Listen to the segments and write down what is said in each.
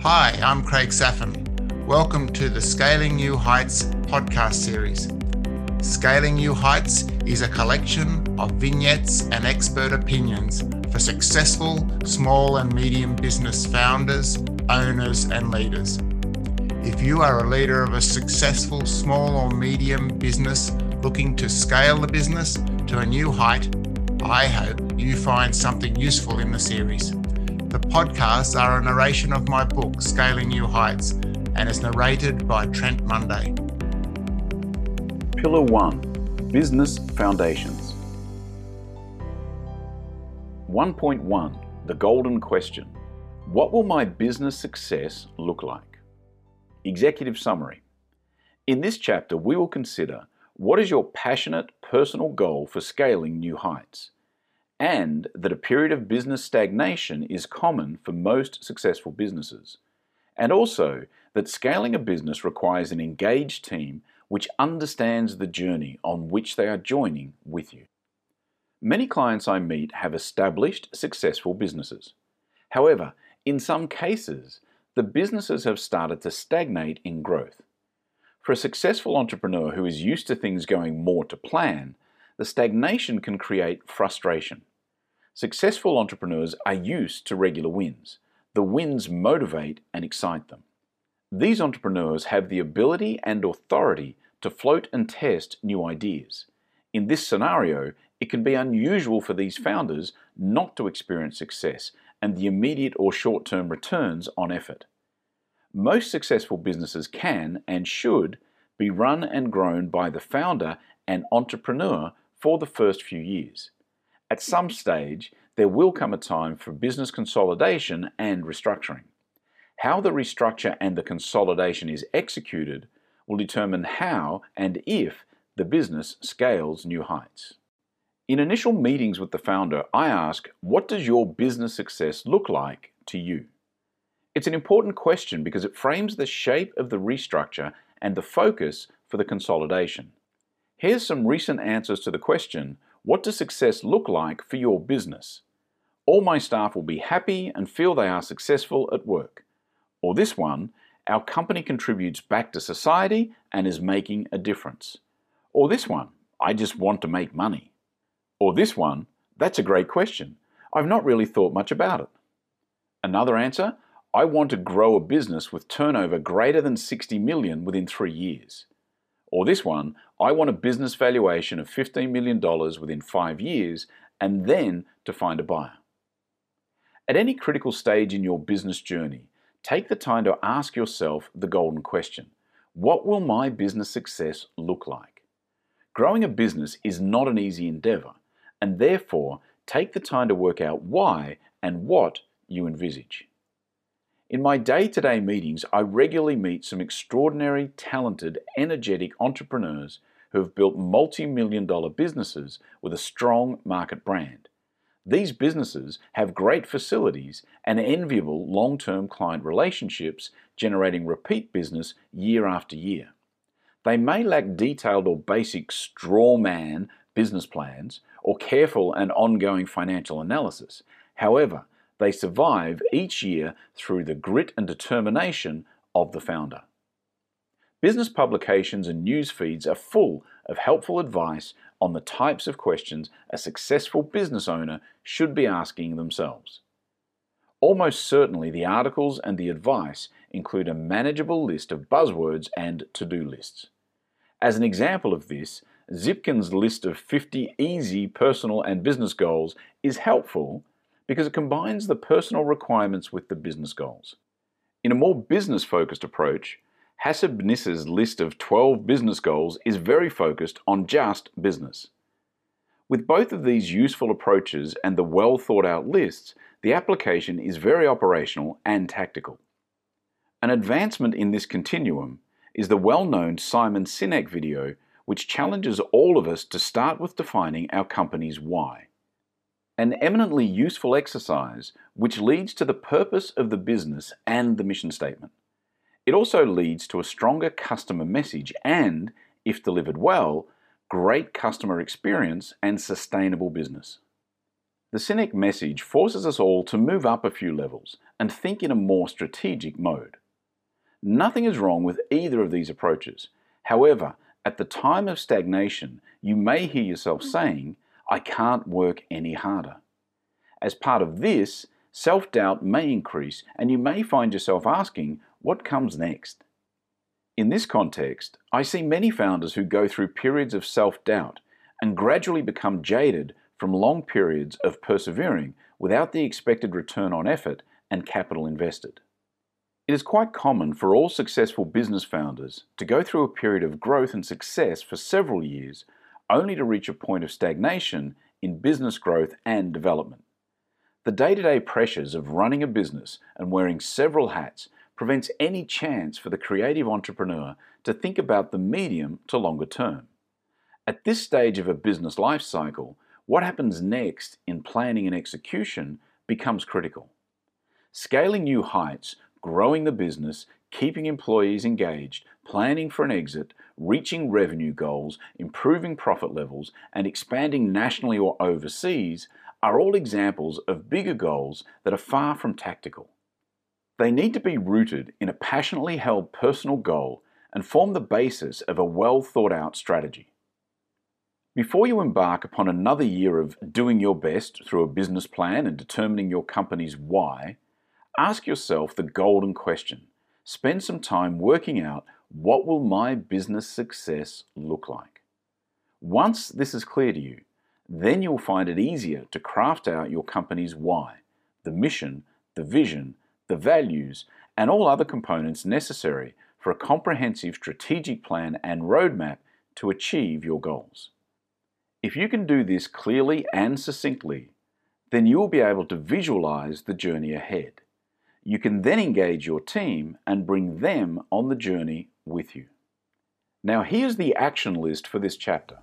Hi, I'm Craig Saphin. Welcome to the Scaling New Heights podcast series. Scaling New Heights is a collection of vignettes and expert opinions for successful small and medium business founders, owners, and leaders. If you are a leader of a successful small or medium business looking to scale the business to a new height, I hope you find something useful in the series. The podcasts are a narration of my book, Scaling New Heights, and is narrated by Trent Monday. Pillar 1 Business Foundations 1.1 The Golden Question What will my business success look like? Executive Summary In this chapter, we will consider what is your passionate personal goal for scaling new heights, and that a period of business stagnation is common for most successful businesses, and also that scaling a business requires an engaged team which understands the journey on which they are joining with you. Many clients I meet have established successful businesses. However, in some cases, the businesses have started to stagnate in growth. For a successful entrepreneur who is used to things going more to plan, the stagnation can create frustration. Successful entrepreneurs are used to regular wins. The wins motivate and excite them. These entrepreneurs have the ability and authority to float and test new ideas. In this scenario, it can be unusual for these founders not to experience success and the immediate or short term returns on effort. Most successful businesses can and should be run and grown by the founder and entrepreneur for the first few years. At some stage, there will come a time for business consolidation and restructuring. How the restructure and the consolidation is executed will determine how and if the business scales new heights. In initial meetings with the founder, I ask, What does your business success look like to you? It's an important question because it frames the shape of the restructure and the focus for the consolidation. Here's some recent answers to the question What does success look like for your business? All my staff will be happy and feel they are successful at work. Or this one, our company contributes back to society and is making a difference. Or this one, I just want to make money. Or this one, that's a great question. I've not really thought much about it. Another answer, I want to grow a business with turnover greater than 60 million within three years. Or this one, I want a business valuation of $15 million within five years and then to find a buyer. At any critical stage in your business journey, take the time to ask yourself the golden question What will my business success look like? Growing a business is not an easy endeavor, and therefore take the time to work out why and what you envisage. In my day to day meetings, I regularly meet some extraordinary, talented, energetic entrepreneurs who have built multi million dollar businesses with a strong market brand. These businesses have great facilities and enviable long term client relationships, generating repeat business year after year. They may lack detailed or basic straw man business plans or careful and ongoing financial analysis. However, they survive each year through the grit and determination of the founder. Business publications and news feeds are full of helpful advice on the types of questions a successful business owner should be asking themselves. Almost certainly, the articles and the advice include a manageable list of buzzwords and to do lists. As an example of this, Zipkin's list of 50 easy personal and business goals is helpful because it combines the personal requirements with the business goals. In a more business focused approach, Hasseb Nisser's list of 12 business goals is very focused on just business. With both of these useful approaches and the well thought out lists, the application is very operational and tactical. An advancement in this continuum is the well known Simon Sinek video, which challenges all of us to start with defining our company's why an eminently useful exercise which leads to the purpose of the business and the mission statement. It also leads to a stronger customer message and, if delivered well, great customer experience and sustainable business. The Sinek message forces us all to move up a few levels and think in a more strategic mode. Nothing is wrong with either of these approaches. However, at the time of stagnation, you may hear yourself saying, I can't work any harder. As part of this, self doubt may increase and you may find yourself asking, What comes next? In this context, I see many founders who go through periods of self doubt and gradually become jaded from long periods of persevering without the expected return on effort and capital invested. It is quite common for all successful business founders to go through a period of growth and success for several years only to reach a point of stagnation in business growth and development. The day to day pressures of running a business and wearing several hats prevents any chance for the creative entrepreneur to think about the medium to longer term. At this stage of a business life cycle, what happens next in planning and execution becomes critical. Scaling new heights, growing the business, keeping employees engaged, planning for an exit, reaching revenue goals, improving profit levels, and expanding nationally or overseas are all examples of bigger goals that are far from tactical. They need to be rooted in a passionately held personal goal and form the basis of a well thought out strategy. Before you embark upon another year of doing your best through a business plan and determining your company's why, ask yourself the golden question. Spend some time working out what will my business success look like. Once this is clear to you, then you'll find it easier to craft out your company's why, the mission, the vision, the values, and all other components necessary for a comprehensive strategic plan and roadmap to achieve your goals. If you can do this clearly and succinctly, then you will be able to visualize the journey ahead. You can then engage your team and bring them on the journey with you. Now, here's the action list for this chapter.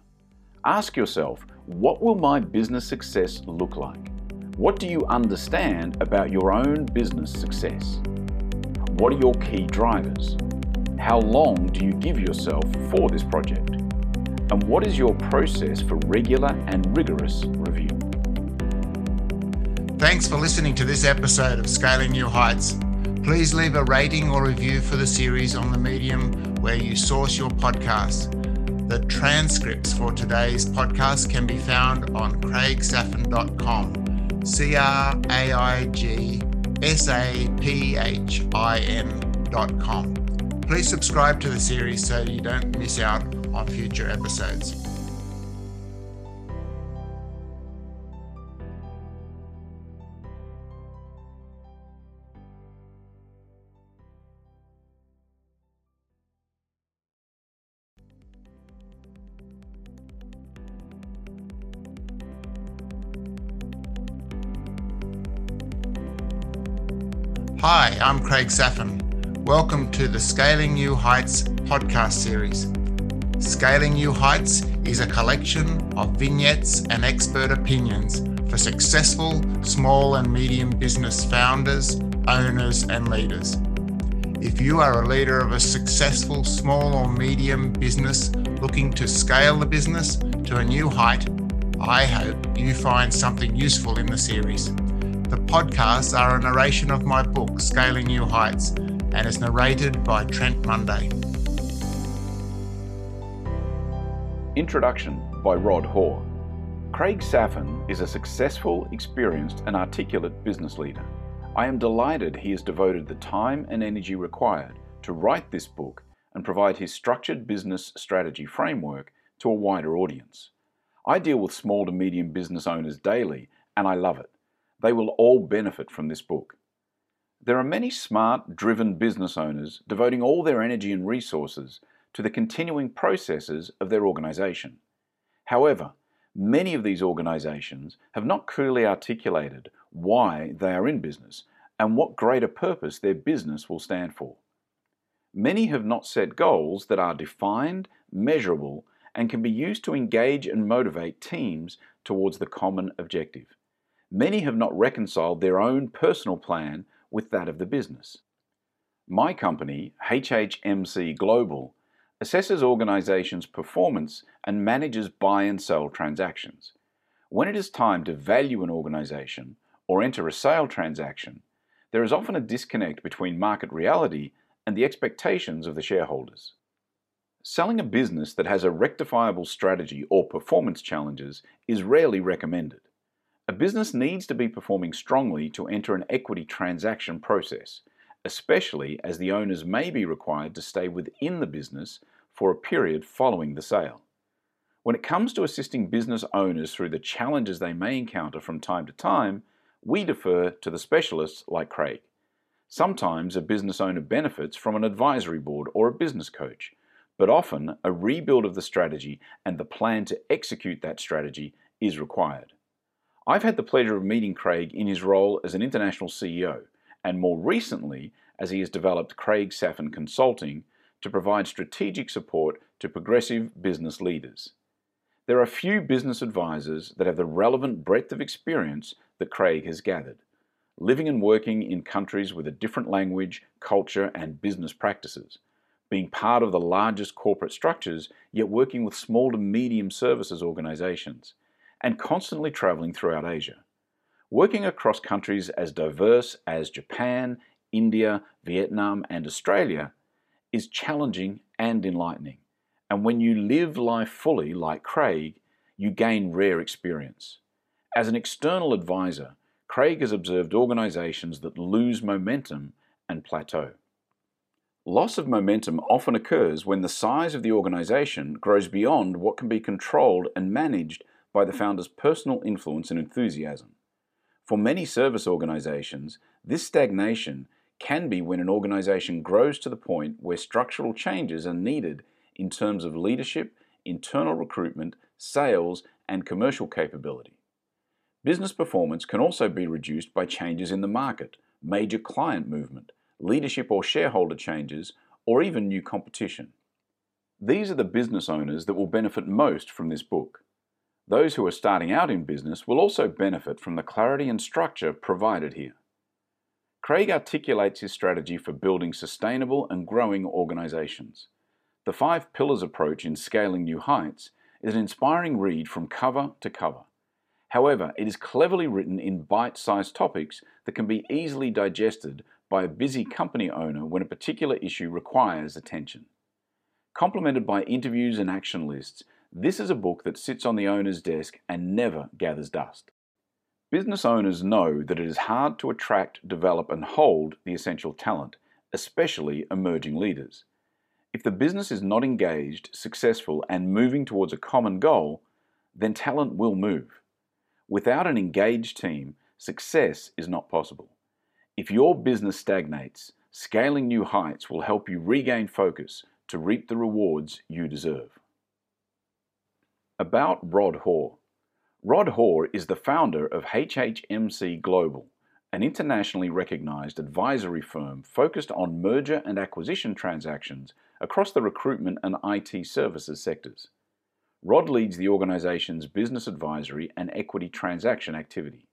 Ask yourself what will my business success look like? What do you understand about your own business success? What are your key drivers? How long do you give yourself for this project? And what is your process for regular and rigorous review? Thanks for listening to this episode of Scaling New Heights. Please leave a rating or review for the series on the medium where you source your podcasts. The transcripts for today's podcast can be found on craigsaphin.com. C R A I G S A P H I N.com. Please subscribe to the series so you don't miss out on future episodes. Hi, I'm Craig Saphin. Welcome to the Scaling New Heights podcast series. Scaling New Heights is a collection of vignettes and expert opinions for successful small and medium business founders, owners, and leaders. If you are a leader of a successful small or medium business looking to scale the business to a new height, I hope you find something useful in the series. The podcasts are a narration of my book, Scaling New Heights, and is narrated by Trent Monday. Introduction by Rod Hoare. Craig Saphin is a successful, experienced, and articulate business leader. I am delighted he has devoted the time and energy required to write this book and provide his structured business strategy framework to a wider audience. I deal with small to medium business owners daily, and I love it. They will all benefit from this book. There are many smart, driven business owners devoting all their energy and resources to the continuing processes of their organization. However, many of these organizations have not clearly articulated why they are in business and what greater purpose their business will stand for. Many have not set goals that are defined, measurable, and can be used to engage and motivate teams towards the common objective many have not reconciled their own personal plan with that of the business. My company, HHMC Global, assesses organizations' performance and manages buy and sell transactions. When it is time to value an organization or enter a sale transaction, there is often a disconnect between market reality and the expectations of the shareholders. Selling a business that has a rectifiable strategy or performance challenges is rarely recommended. A business needs to be performing strongly to enter an equity transaction process, especially as the owners may be required to stay within the business for a period following the sale. When it comes to assisting business owners through the challenges they may encounter from time to time, we defer to the specialists like Craig. Sometimes a business owner benefits from an advisory board or a business coach, but often a rebuild of the strategy and the plan to execute that strategy is required. I've had the pleasure of meeting Craig in his role as an international CEO, and more recently as he has developed Craig Saphin Consulting to provide strategic support to progressive business leaders. There are few business advisors that have the relevant breadth of experience that Craig has gathered, living and working in countries with a different language, culture, and business practices, being part of the largest corporate structures, yet working with small to medium services organizations, and constantly traveling throughout Asia. Working across countries as diverse as Japan, India, Vietnam, and Australia is challenging and enlightening. And when you live life fully, like Craig, you gain rare experience. As an external advisor, Craig has observed organizations that lose momentum and plateau. Loss of momentum often occurs when the size of the organization grows beyond what can be controlled and managed by the founder's personal influence and enthusiasm. For many service organizations, this stagnation can be when an organization grows to the point where structural changes are needed in terms of leadership, internal recruitment, sales, and commercial capability. Business performance can also be reduced by changes in the market, major client movement, leadership or shareholder changes, or even new competition. These are the business owners that will benefit most from this book. Those who are starting out in business will also benefit from the clarity and structure provided here. Craig articulates his strategy for building sustainable and growing organizations. The five pillars approach in scaling new heights is an inspiring read from cover to cover. However, it is cleverly written in bite sized topics that can be easily digested by a busy company owner when a particular issue requires attention. Complemented by interviews and action lists, this is a book that sits on the owner's desk and never gathers dust. Business owners know that it is hard to attract, develop, and hold the essential talent, especially emerging leaders. If the business is not engaged, successful, and moving towards a common goal, then talent will move. Without an engaged team, success is not possible. If your business stagnates, scaling new heights will help you regain focus to reap the rewards you deserve. About Rod Hoare. Rod Hoare is the founder of HHMC Global, an internationally recognized advisory firm focused on merger and acquisition transactions across the recruitment and IT services sectors. Rod leads the organization's business advisory and equity transaction activity.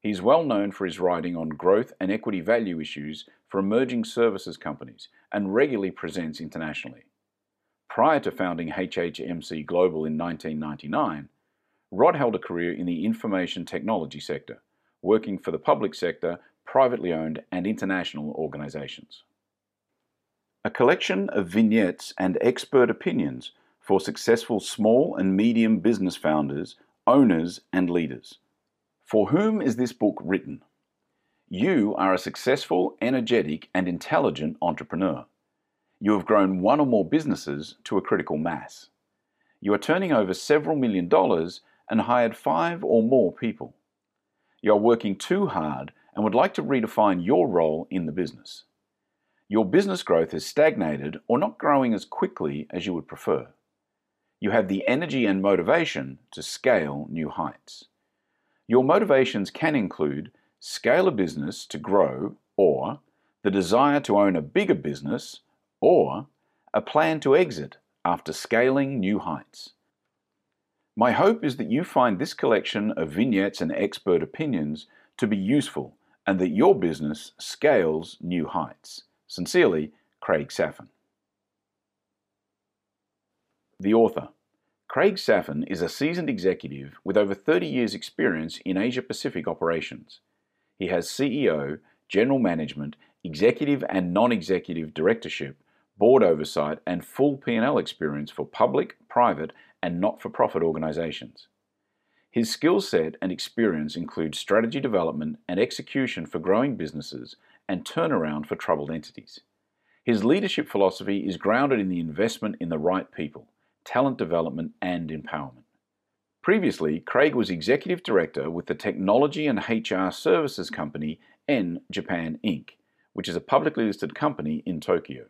He is well known for his writing on growth and equity value issues for emerging services companies and regularly presents internationally. Prior to founding HHMC Global in 1999, Rod held a career in the information technology sector, working for the public sector, privately owned, and international organizations. A collection of vignettes and expert opinions for successful small and medium business founders, owners, and leaders. For whom is this book written? You are a successful, energetic, and intelligent entrepreneur you have grown one or more businesses to a critical mass. You are turning over several million dollars and hired five or more people. You are working too hard and would like to redefine your role in the business. Your business growth has stagnated or not growing as quickly as you would prefer. You have the energy and motivation to scale new heights. Your motivations can include scale a business to grow or the desire to own a bigger business or a plan to exit after scaling new heights. My hope is that you find this collection of vignettes and expert opinions to be useful and that your business scales new heights. Sincerely, Craig Saphin. The author, Craig Saphin is a seasoned executive with over 30 years' experience in Asia Pacific operations. He has CEO, general management, executive and non-executive directorship, board oversight, and full P&L experience for public, private, and not-for-profit organizations. His skill set and experience include strategy development and execution for growing businesses and turnaround for troubled entities. His leadership philosophy is grounded in the investment in the right people talent development, and empowerment. Previously, Craig was Executive Director with the technology and HR services company en Japan Inc., which is a publicly listed company in Tokyo.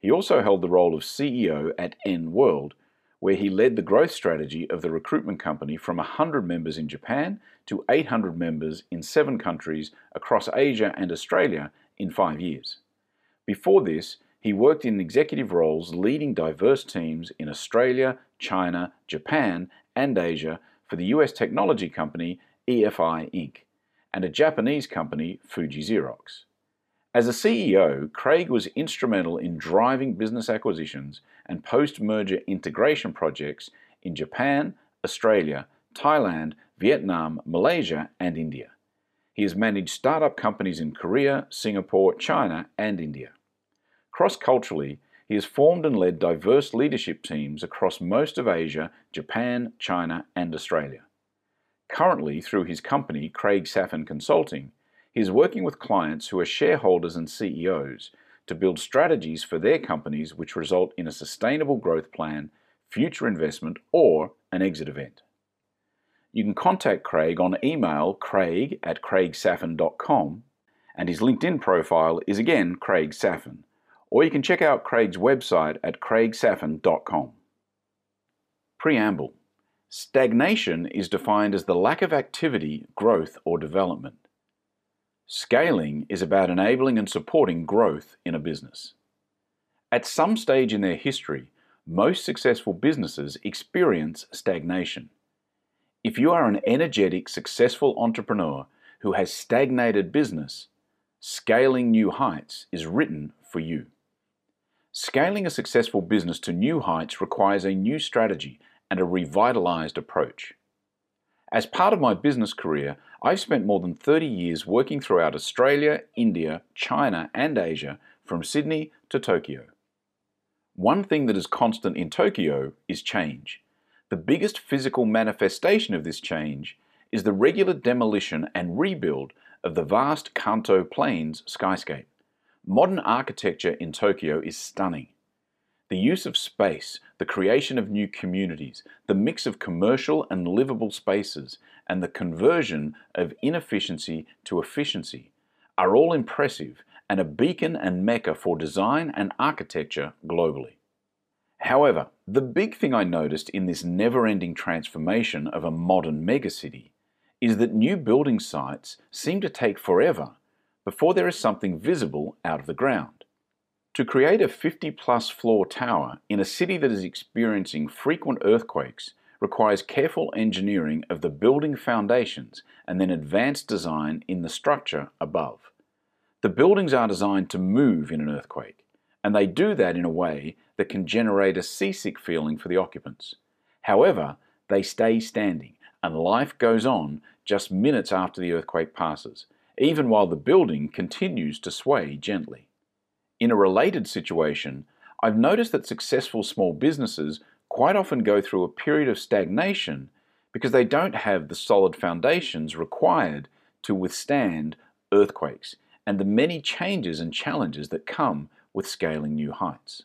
He also held the role of CEO at en world, where he led the growth strategy of the recruitment company from 100 members in Japan to 800 members in seven countries across Asia and Australia in five years. Before this, he worked in executive roles leading diverse teams in Australia, China, Japan, and Asia for the US technology company EFI Inc. and a Japanese company, Fuji Xerox. As a CEO, Craig was instrumental in driving business acquisitions and post merger integration projects in Japan, Australia, Thailand, Vietnam, Malaysia, and India. He has managed startup companies in Korea, Singapore, China, and India. Cross culturally, he has formed and led diverse leadership teams across most of Asia, Japan, China, and Australia. Currently, through his company, Craig Saphin Consulting, he is working with clients who are shareholders and CEOs to build strategies for their companies which result in a sustainable growth plan, future investment, or an exit event. You can contact Craig on email craig at craigsaphin.com, and his LinkedIn profile is again Craig Saphin or you can check out Craig's website at craigsaphin.com. Preamble Stagnation is defined as the lack of activity, growth, or development. Scaling is about enabling and supporting growth in a business. At some stage in their history, most successful businesses experience stagnation. If you are an energetic, successful entrepreneur who has stagnated business, Scaling New Heights is written for you. Scaling a successful business to new heights requires a new strategy and a revitalized approach. As part of my business career, I've spent more than 30 years working throughout Australia, India, China, and Asia from Sydney to Tokyo. One thing that is constant in Tokyo is change. The biggest physical manifestation of this change is the regular demolition and rebuild of the vast Kanto Plains skyscape. Modern architecture in Tokyo is stunning. The use of space, the creation of new communities, the mix of commercial and livable spaces, and the conversion of inefficiency to efficiency are all impressive and a beacon and mecca for design and architecture globally. However, the big thing I noticed in this never ending transformation of a modern megacity is that new building sites seem to take forever before there is something visible out of the ground. To create a 50 plus floor tower in a city that is experiencing frequent earthquakes requires careful engineering of the building foundations and then advanced design in the structure above. The buildings are designed to move in an earthquake, and they do that in a way that can generate a seasick feeling for the occupants. However, they stay standing, and life goes on just minutes after the earthquake passes, even while the building continues to sway gently. In a related situation, I've noticed that successful small businesses quite often go through a period of stagnation because they don't have the solid foundations required to withstand earthquakes and the many changes and challenges that come with scaling new heights.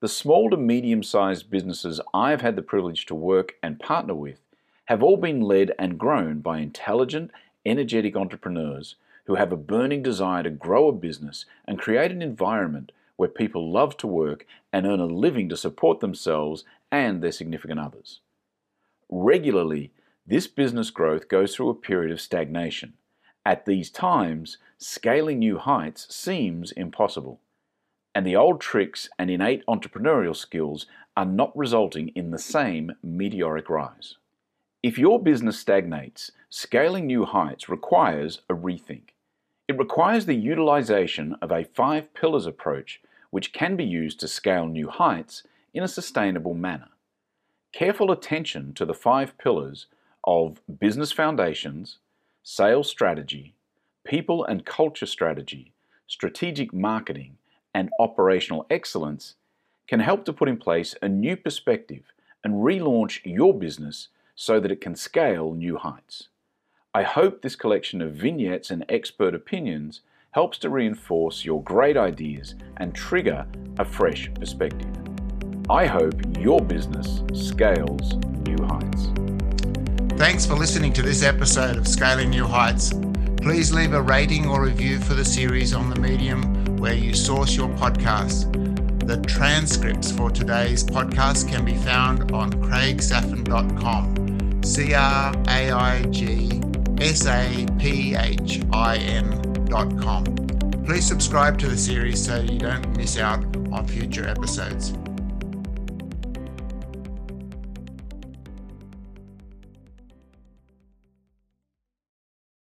The small to medium sized businesses I've had the privilege to work and partner with have all been led and grown by intelligent energetic entrepreneurs who have a burning desire to grow a business and create an environment where people love to work and earn a living to support themselves and their significant others. Regularly, this business growth goes through a period of stagnation. At these times, scaling new heights seems impossible, and the old tricks and innate entrepreneurial skills are not resulting in the same meteoric rise. If your business stagnates, scaling new heights requires a rethink. It requires the utilization of a five pillars approach which can be used to scale new heights in a sustainable manner. careful attention to the five pillars of business foundations, sales strategy, people and culture strategy, strategic marketing, and operational excellence can help to put in place a new perspective and relaunch your business so that it can scale new heights. I hope this collection of vignettes and expert opinions helps to reinforce your great ideas and trigger a fresh perspective. I hope your business scales new heights. Thanks for listening to this episode of Scaling New Heights. Please leave a rating or review for the series on the medium where you source your podcasts. The transcripts for today's podcast can be found on craigsaphin.com. C R A I G S A P H I N.com. Please subscribe to the series so you don't miss out on future episodes.